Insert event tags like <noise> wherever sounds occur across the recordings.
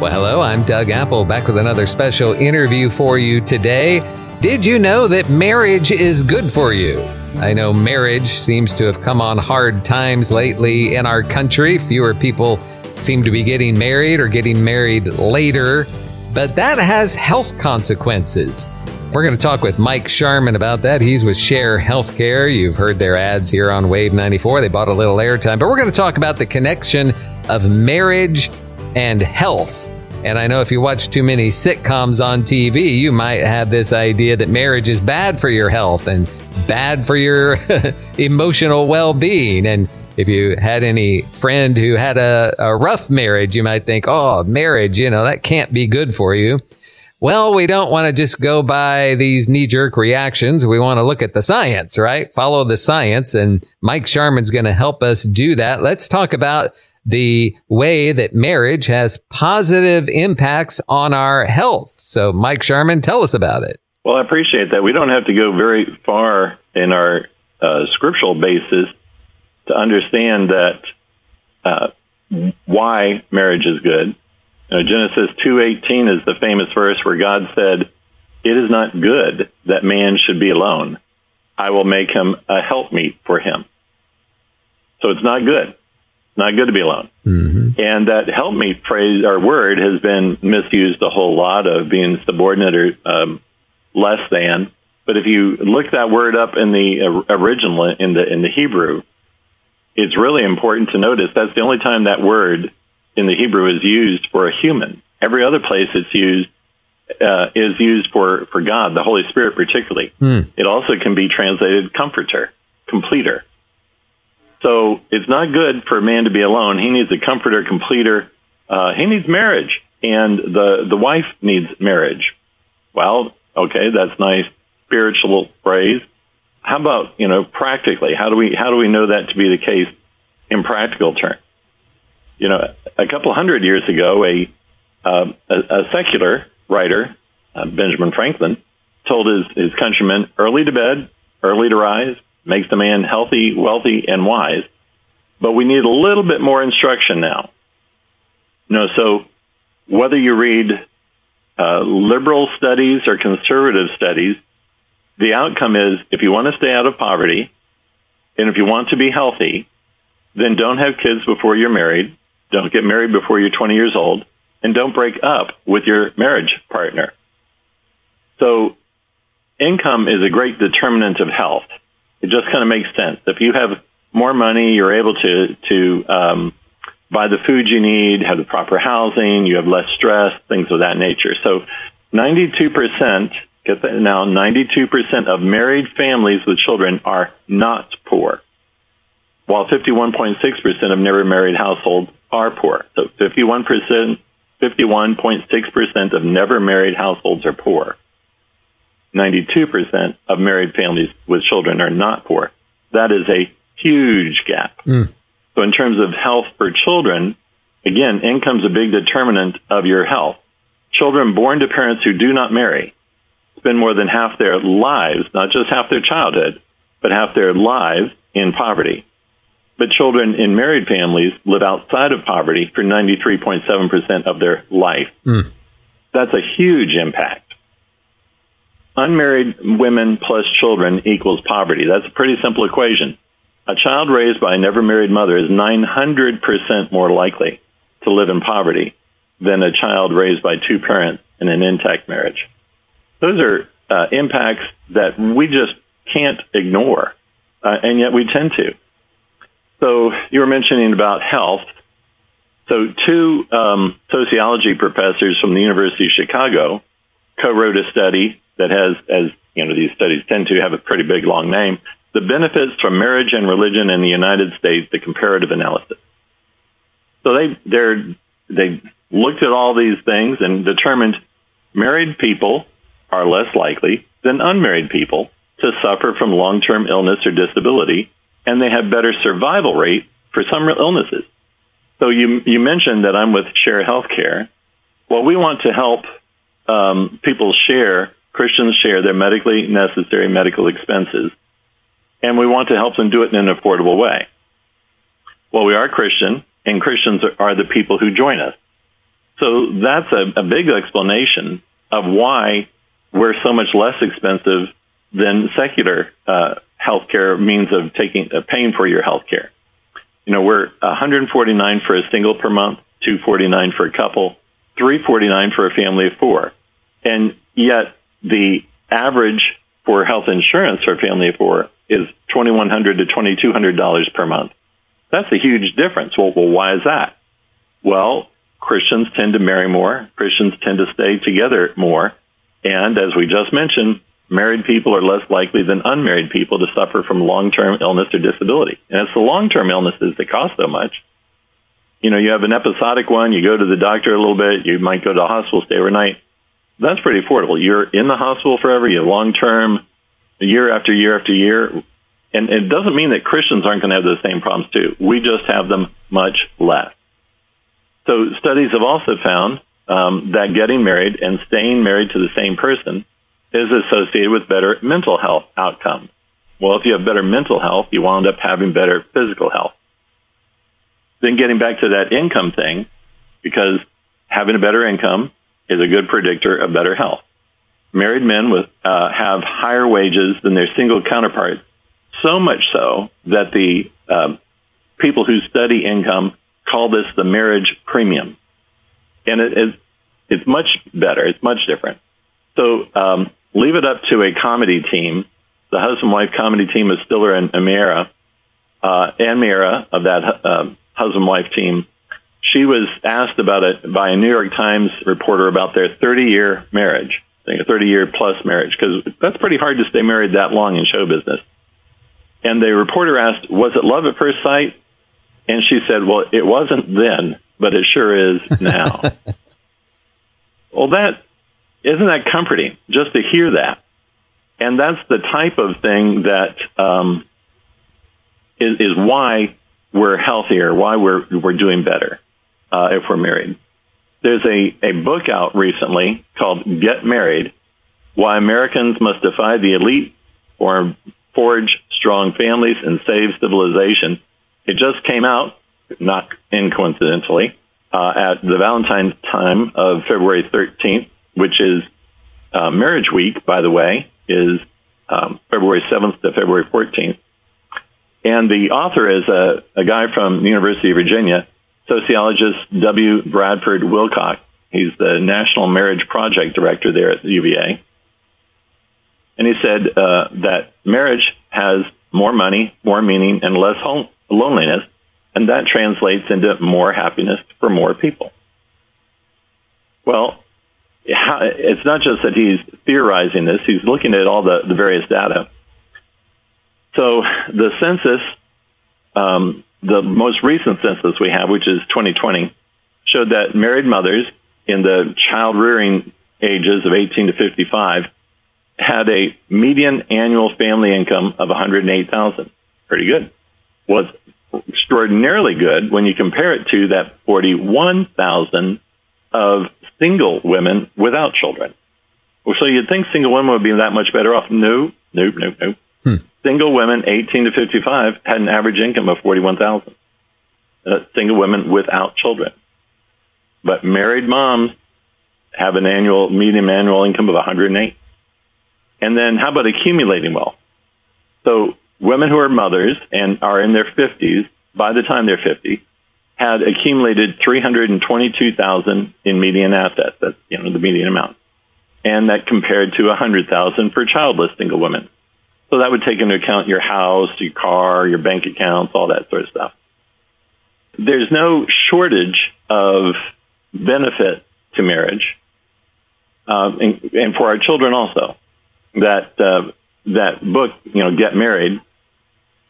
Well, hello, I'm Doug Apple, back with another special interview for you today. Did you know that marriage is good for you? I know marriage seems to have come on hard times lately in our country. Fewer people seem to be getting married or getting married later, but that has health consequences. We're going to talk with Mike Sharman about that. He's with Share Healthcare. You've heard their ads here on Wave 94. They bought a little airtime, but we're going to talk about the connection of marriage and health. And I know if you watch too many sitcoms on TV, you might have this idea that marriage is bad for your health and bad for your <laughs> emotional well being. And if you had any friend who had a, a rough marriage, you might think, oh, marriage, you know, that can't be good for you. Well, we don't want to just go by these knee jerk reactions. We want to look at the science, right? Follow the science. And Mike Sharman's going to help us do that. Let's talk about the way that marriage has positive impacts on our health. So, Mike Sharman, tell us about it. Well, I appreciate that. We don't have to go very far in our uh, scriptural basis to understand that uh, why marriage is good. You know, Genesis 2:18 is the famous verse where God said, "It is not good that man should be alone. I will make him a helpmeet for him." So it's not good not good to be alone. Mm-hmm. And that help me phrase or word has been misused a whole lot of being subordinate or um, less than. But if you look that word up in the original in the in the Hebrew, it's really important to notice that's the only time that word in the Hebrew is used for a human. Every other place it's used uh, is used for for God, the Holy Spirit, particularly. Mm. It also can be translated comforter, completer. So it's not good for a man to be alone. He needs a comforter, completer. Uh, he needs marriage, and the the wife needs marriage. Well, okay, that's nice spiritual phrase. How about you know practically? How do we how do we know that to be the case in practical terms? You know, a couple hundred years ago, a uh, a, a, secular writer, uh, Benjamin Franklin, told his his countrymen early to bed, early to rise, makes the man healthy, wealthy, and wise. But we need a little bit more instruction now. You know, so whether you read uh, liberal studies or conservative studies, the outcome is if you want to stay out of poverty and if you want to be healthy, then don't have kids before you're married. Don't get married before you're 20 years old and don't break up with your marriage partner. So income is a great determinant of health. It just kind of makes sense. If you have more money, you're able to to um, buy the food you need, have the proper housing, you have less stress, things of that nature. So, 92%, get that now, 92% of married families with children are not poor, while 51.6% of never married households are poor. So, 51%. 51.6% of never married households are poor. 92% of married families with children are not poor. That is a huge gap. Mm. So in terms of health for children, again, income's a big determinant of your health. Children born to parents who do not marry spend more than half their lives, not just half their childhood, but half their lives in poverty. But children in married families live outside of poverty for 93.7% of their life. Mm. That's a huge impact unmarried women plus children equals poverty. That's a pretty simple equation. A child raised by a never married mother is 900% more likely to live in poverty than a child raised by two parents in an intact marriage. Those are uh, impacts that we just can't ignore, uh, and yet we tend to. So you were mentioning about health. So two um, sociology professors from the University of Chicago co-wrote a study that has, as you know, these studies tend to have a pretty big long name, the benefits from marriage and religion in the United States, the comparative analysis. So they they they looked at all these things and determined married people are less likely than unmarried people to suffer from long-term illness or disability, and they have better survival rate for some illnesses. So you you mentioned that I'm with Share Healthcare. Well, we want to help um, people share Christians share their medically necessary medical expenses, and we want to help them do it in an affordable way. Well, we are Christian, and Christians are the people who join us. So that's a, a big explanation of why we're so much less expensive than secular uh, healthcare means of taking uh, paying for your healthcare. You know, we're 149 for a single per month, 249 for a couple, 349 for a family of four, and yet the average for health insurance for a family of four is 2100 to 2200 dollars per month. That's a huge difference. Well, well, why is that? Well, Christians tend to marry more. Christians tend to stay together more. And as we just mentioned, married people are less likely than unmarried people to suffer from long-term illness or disability. And it's the long-term illnesses that cost so much. You know, you have an episodic one, you go to the doctor a little bit, you might go to the hospital, stay overnight. That's pretty affordable. You're in the hospital forever, you have long-term, year after year after year. And it doesn't mean that Christians aren't going to have those same problems too. We just have them much less. So studies have also found um, that getting married and staying married to the same person is associated with better mental health outcomes. Well, if you have better mental health, you wound up having better physical health. Then getting back to that income thing, because having a better income is a good predictor of better health. Married men with, uh, have higher wages than their single counterparts, so much so that the um, people who study income call this the marriage premium. And it, it, it's much better. It's much different. So um, leave it up to a comedy team, the husband-wife comedy team of Stiller and Meara, uh, Anne Meara of that uh, husband-wife team. She was asked about it by a New York Times reporter about their 30-year marriage, I think a 30-year plus marriage, because that's pretty hard to stay married that long in show business. And the reporter asked, was it love at first sight? And she said, well, it wasn't then, but it sure is now. <laughs> well, that isn't that comforting just to hear that? And that's the type of thing that um, is, is why we're healthier, why we're we're doing better uh, if we're married. There's a, a book out recently called Get Married, Why Americans Must Defy the Elite or Forge Strong Families and Save Civilization. It just came out, not incoincidentally, uh, at the Valentine's time of February 13th, which is uh, Marriage Week, by the way, is um, February 7th to February 14th. And the author is a, a guy from the University of Virginia, sociologist W. Bradford Wilcox. He's the National Marriage Project Director there at the UVA. And he said uh, that marriage has more money, more meaning, and less loneliness, and that translates into more happiness for more people. Well, it's not just that he's theorizing this, he's looking at all the, the various data. So the census, um, the most recent census we have, which is 2020, showed that married mothers in the child rearing ages of 18 to 55 had a median annual family income of 108,000. Pretty good. Was extraordinarily good when you compare it to that 41,000 of single women without children. So you'd think single women would be that much better off. No, no, no, no. Hmm. Single women 18 to 55 had an average income of 41,000. Uh, single women without children. But married moms have an annual, median annual income of 108. And then how about accumulating wealth? So women who are mothers and are in their 50s, by the time they're 50, had accumulated 322,000 in median assets. That's, you know, the median amount. And that compared to 100,000 for childless single women. So that would take into account your house, your car, your bank accounts, all that sort of stuff. There's no shortage of benefit to marriage, um, and, and, for our children also. That uh, that book, you know, Get Married,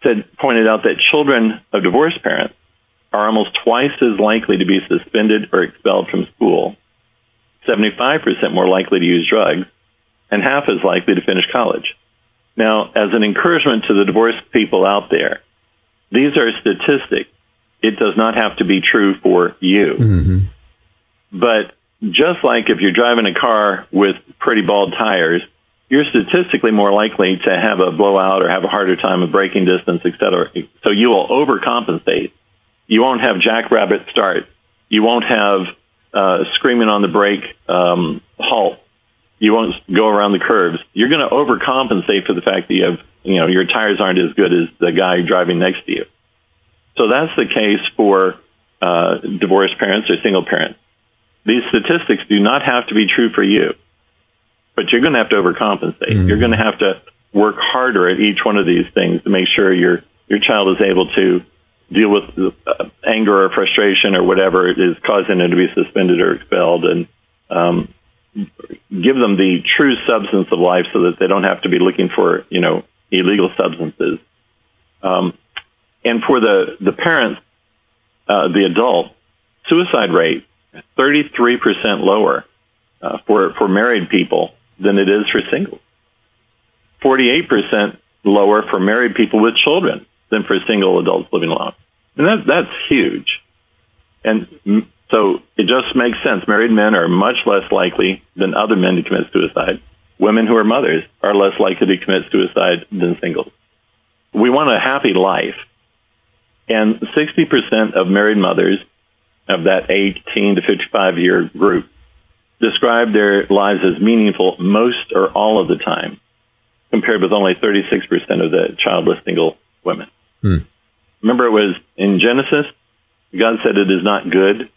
said pointed out that children of divorced parents are almost twice as likely to be suspended or expelled from school, 75% more likely to use drugs, and half as likely to finish college. Now, as an encouragement to the divorced people out there, these are statistics. It does not have to be true for you. Mm-hmm. But just like if you're driving a car with pretty bald tires, you're statistically more likely to have a blowout or have a harder time of braking distance, et cetera. So you will overcompensate you won't have jackrabbit start. You won't have uh, screaming on the brake, um, halt. You won't go around the curves. You're going to overcompensate for the fact that you have, you know, your tires aren't as good as the guy driving next to you. So that's the case for uh, divorced parents or single parents. These statistics do not have to be true for you, but you're going to have to overcompensate. Mm-hmm. You're going to have to work harder at each one of these things to make sure your your child is able to deal with uh, anger or frustration or whatever is causing them to be suspended or expelled, and um, give them the true substance of life so that they don't have to be looking for you know illegal substances. Um, and for the the parents, uh, the adult suicide rate 33% lower uh, for for married people than it is for singles. 48% lower for married people with children than for single adults living alone. And that, that's huge. And so it just makes sense. Married men are much less likely than other men to commit suicide. Women who are mothers are less likely to commit suicide than singles. We want a happy life. And 60% of married mothers of that 18 to 55 year group describe their lives as meaningful most or all of the time, compared with only 36% of the childless single women. Hmm. Remember, it was in Genesis, God said it is not good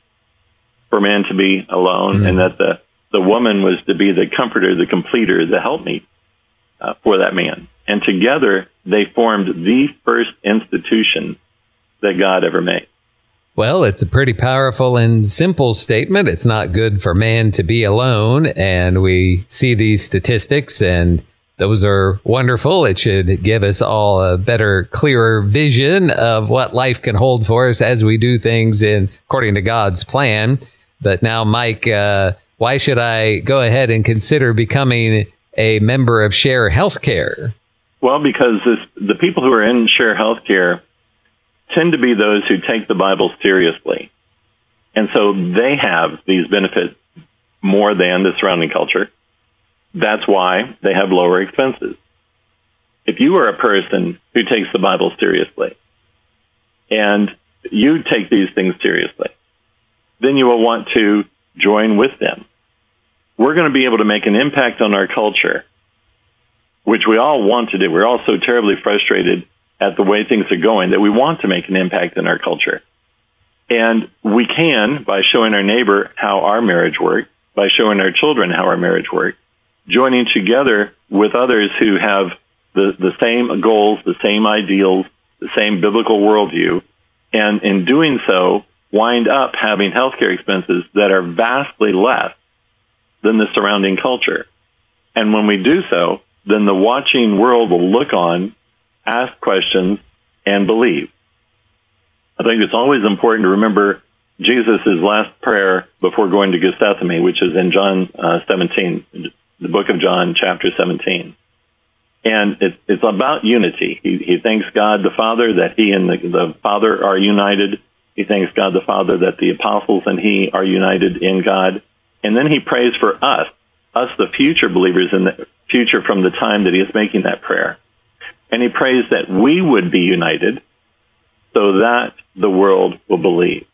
for man to be alone, mm and that the, the woman was to be the comforter, the completer, the helpmeet uh, for that man. And together, they formed the first institution that God ever made. Well, it's a pretty powerful and simple statement. It's not good for man to be alone. And we see these statistics, and those are wonderful. It should give us all a better, clearer vision of what life can hold for us as we do things in according to God's plan. But now, Mike, uh, why should I go ahead and consider becoming a member of Share Healthcare? Well, because this, the people who are in Share Healthcare tend to be those who take the Bible seriously. And so they have these benefits more than the surrounding culture. That's why they have lower expenses. If you are a person who takes the Bible seriously and you take these things seriously, then you will want to join with them. We're going to be able to make an impact on our culture, which we all want to do. We're all so terribly frustrated at the way things are going that we want to make an impact in our culture. And we can by showing our neighbor how our marriage worked, by showing our children how our marriage worked, joining together with others who have the, the same goals, the same ideals, the same biblical worldview, and in doing so, wind up having healthcare expenses that are vastly less than the surrounding culture. And when we do so, then the watching world will look on ask questions, and believe. I think it's always important to remember Jesus' last prayer before going to Gethsemane, which is in John uh, 17, the book of John, chapter 17. And it, it's about unity. He, he thanks God the Father that he and the, the Father are united. He thanks God the Father that the apostles and he are united in God. And then he prays for us, us the future believers in the future from the time that he is making that prayer. And he prays that we would be united so that the world will believe.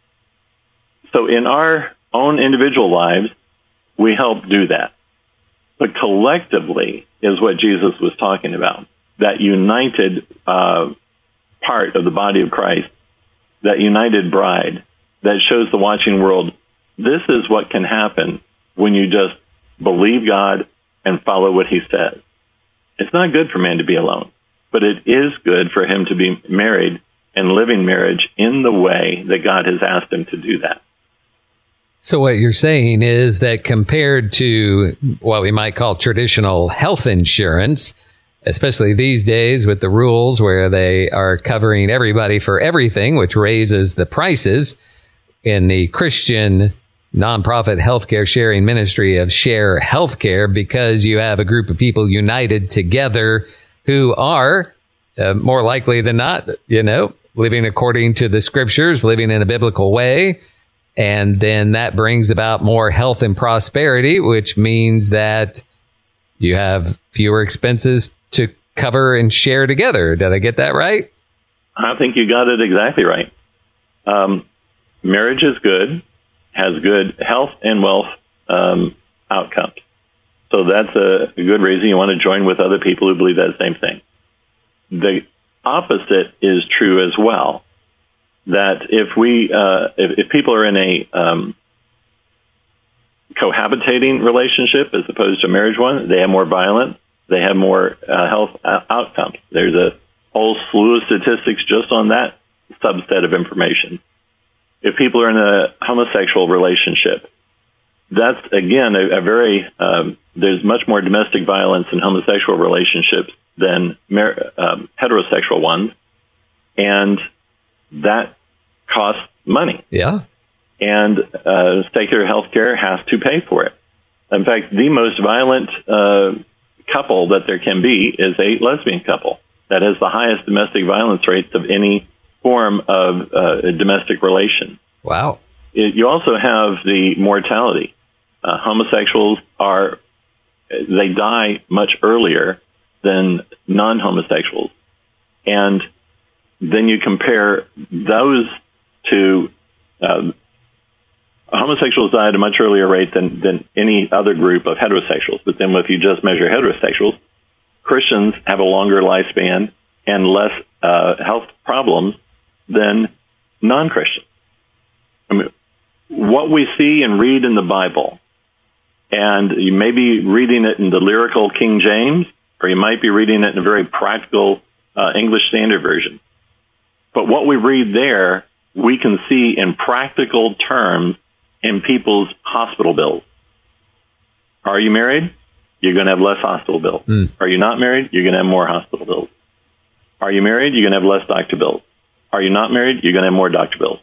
So in our own individual lives, we help do that. But collectively is what Jesus was talking about. That united uh, part of the body of Christ, that united bride that shows the watching world this is what can happen when you just believe God and follow what he says. It's not good for man to be alone but it is good for him to be married and living marriage in the way that God has asked him to do that. So, what you're saying is that compared to what we might call traditional health insurance, especially these days with the rules where they are covering everybody for everything, which raises the prices in the Christian nonprofit healthcare sharing ministry of Share Healthcare, because you have a group of people united together who are uh, more likely than not, you know, living according to the scriptures, living in a biblical way. And then that brings about more health and prosperity, which means that you have fewer expenses to cover and share together. Did I get that right? I think you got it exactly right. Um, marriage is good has good health and wealth um, outcomes. So that's a, good reason you want to join with other people who believe that same thing. The opposite is true as well. That if we, uh, if, if, people are in a um, cohabitating relationship as opposed to a marriage one, they have more violence, they have more uh, health outcomes. There's a whole slew of statistics just on that subset of information. If people are in a homosexual relationship, that's again a, a very um, there's much more domestic violence in homosexual relationships than mer- um, heterosexual ones, and that costs money. Yeah, and uh, secular healthcare has to pay for it. In fact, the most violent uh, couple that there can be is a lesbian couple that has the highest domestic violence rates of any form of uh, domestic relation. Wow. It, you also have the mortality. Uh, homosexuals are, they die much earlier than non-homosexuals. And then you compare those to uh, homosexuals die at a much earlier rate than, than any other group of heterosexuals. But then if you just measure heterosexuals, Christians have a longer lifespan and less uh, health problems than non-Christians. I mean, what we see and read in the Bible, and you may be reading it in the lyrical King James, or you might be reading it in a very practical uh, English Standard Version. But what we read there, we can see in practical terms in people's hospital bills. Are you married? You're going to have less hospital bills. Mm. Are you not married? You're going to have more hospital bills. Are you married? You're going to have less doctor bills. Are you not married? You're going to have more doctor bills.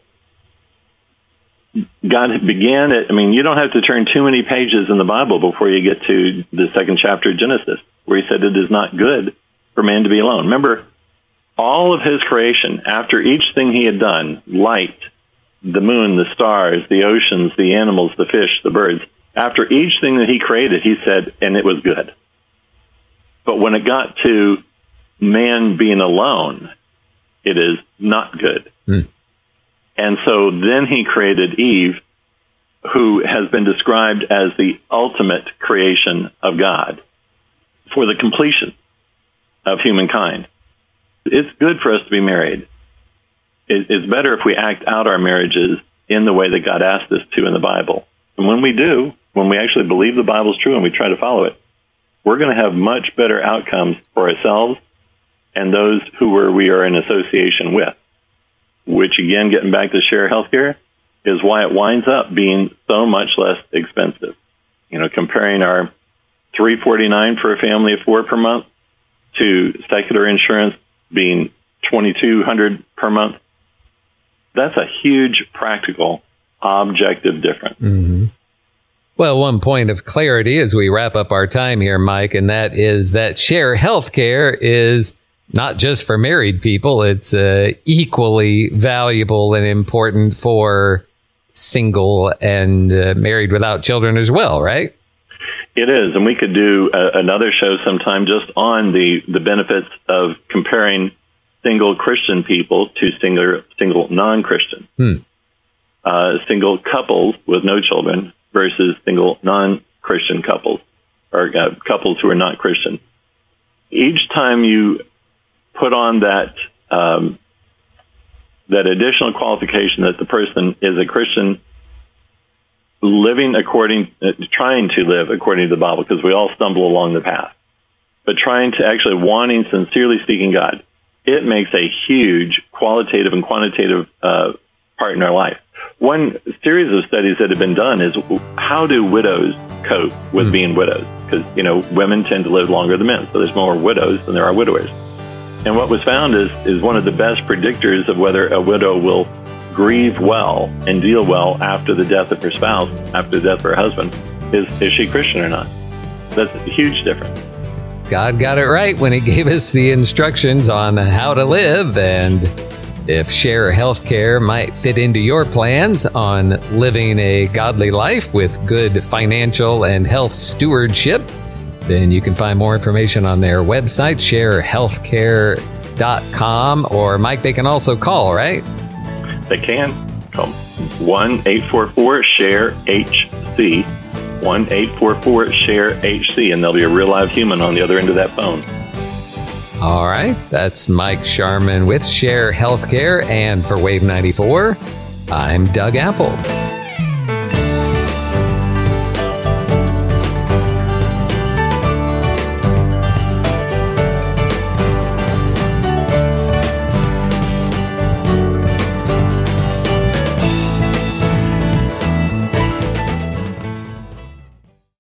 God began it. I mean, you don't have to turn too many pages in the Bible before you get to the second chapter of Genesis, where he said it is not good for man to be alone. Remember, all of his creation, after each thing he had done, light, the moon, the stars, the oceans, the animals, the fish, the birds. After each thing that he created, he said, and it was good. But when it got to man being alone, it is not good. Mm. And so then he created Eve, who has been described as the ultimate creation of God for the completion of humankind. It's good for us to be married it's better if we act out our marriages in the way that God asked us to in the Bible. And when we do, when we actually believe the Bible's true and we try to follow it, we're going to have much better outcomes for ourselves and those who we are in association with. Which again, getting back to share healthcare, is why it winds up being so much less expensive. You know, comparing our 349 for a family of four per month to secular insurance being 2200 per month that's a huge practical objective difference. Mm-hmm. Well, one point of clarity as we wrap up our time here, Mike, and that is that share healthcare is not just for married people. It's uh, equally valuable and important for single and uh, married without children as well, right? It is, and we could do a, another show sometime just on the the benefits of comparing single Christian people to single single non-Christian. Hmm. Uh, single couples with no children versus single non-Christian couples or uh, couples who are not Christian. Each time you put on that um, that additional qualification that the person is a Christian living according, uh, trying to live according to the Bible, because we all stumble along the path, but trying to actually wanting, sincerely seeking God it makes a huge qualitative and quantitative uh, part in our life. One series of studies that have been done is how do widows cope with mm. being widows? Because, you know, women tend to live longer than men, so there's more widows than there are widowers. And what was found is, is one of the best predictors of whether a widow will grieve well and deal well after the death of her spouse, after the death of her husband, is, is she Christian or not? That's a huge difference. God got it right when He gave us the instructions on how to live and if Share Healthcare might fit into your plans on living a godly life with good financial and health stewardship, then you can find more information on their website, sharehealthcare.com, or Mike, they can also call, right? They can. Call 1 844 SHARE HC. 1 844 SHARE HC, and there'll be a real live human on the other end of that phone. All right. That's Mike Sharman with Share Healthcare. And for Wave 94, I'm Doug Apple.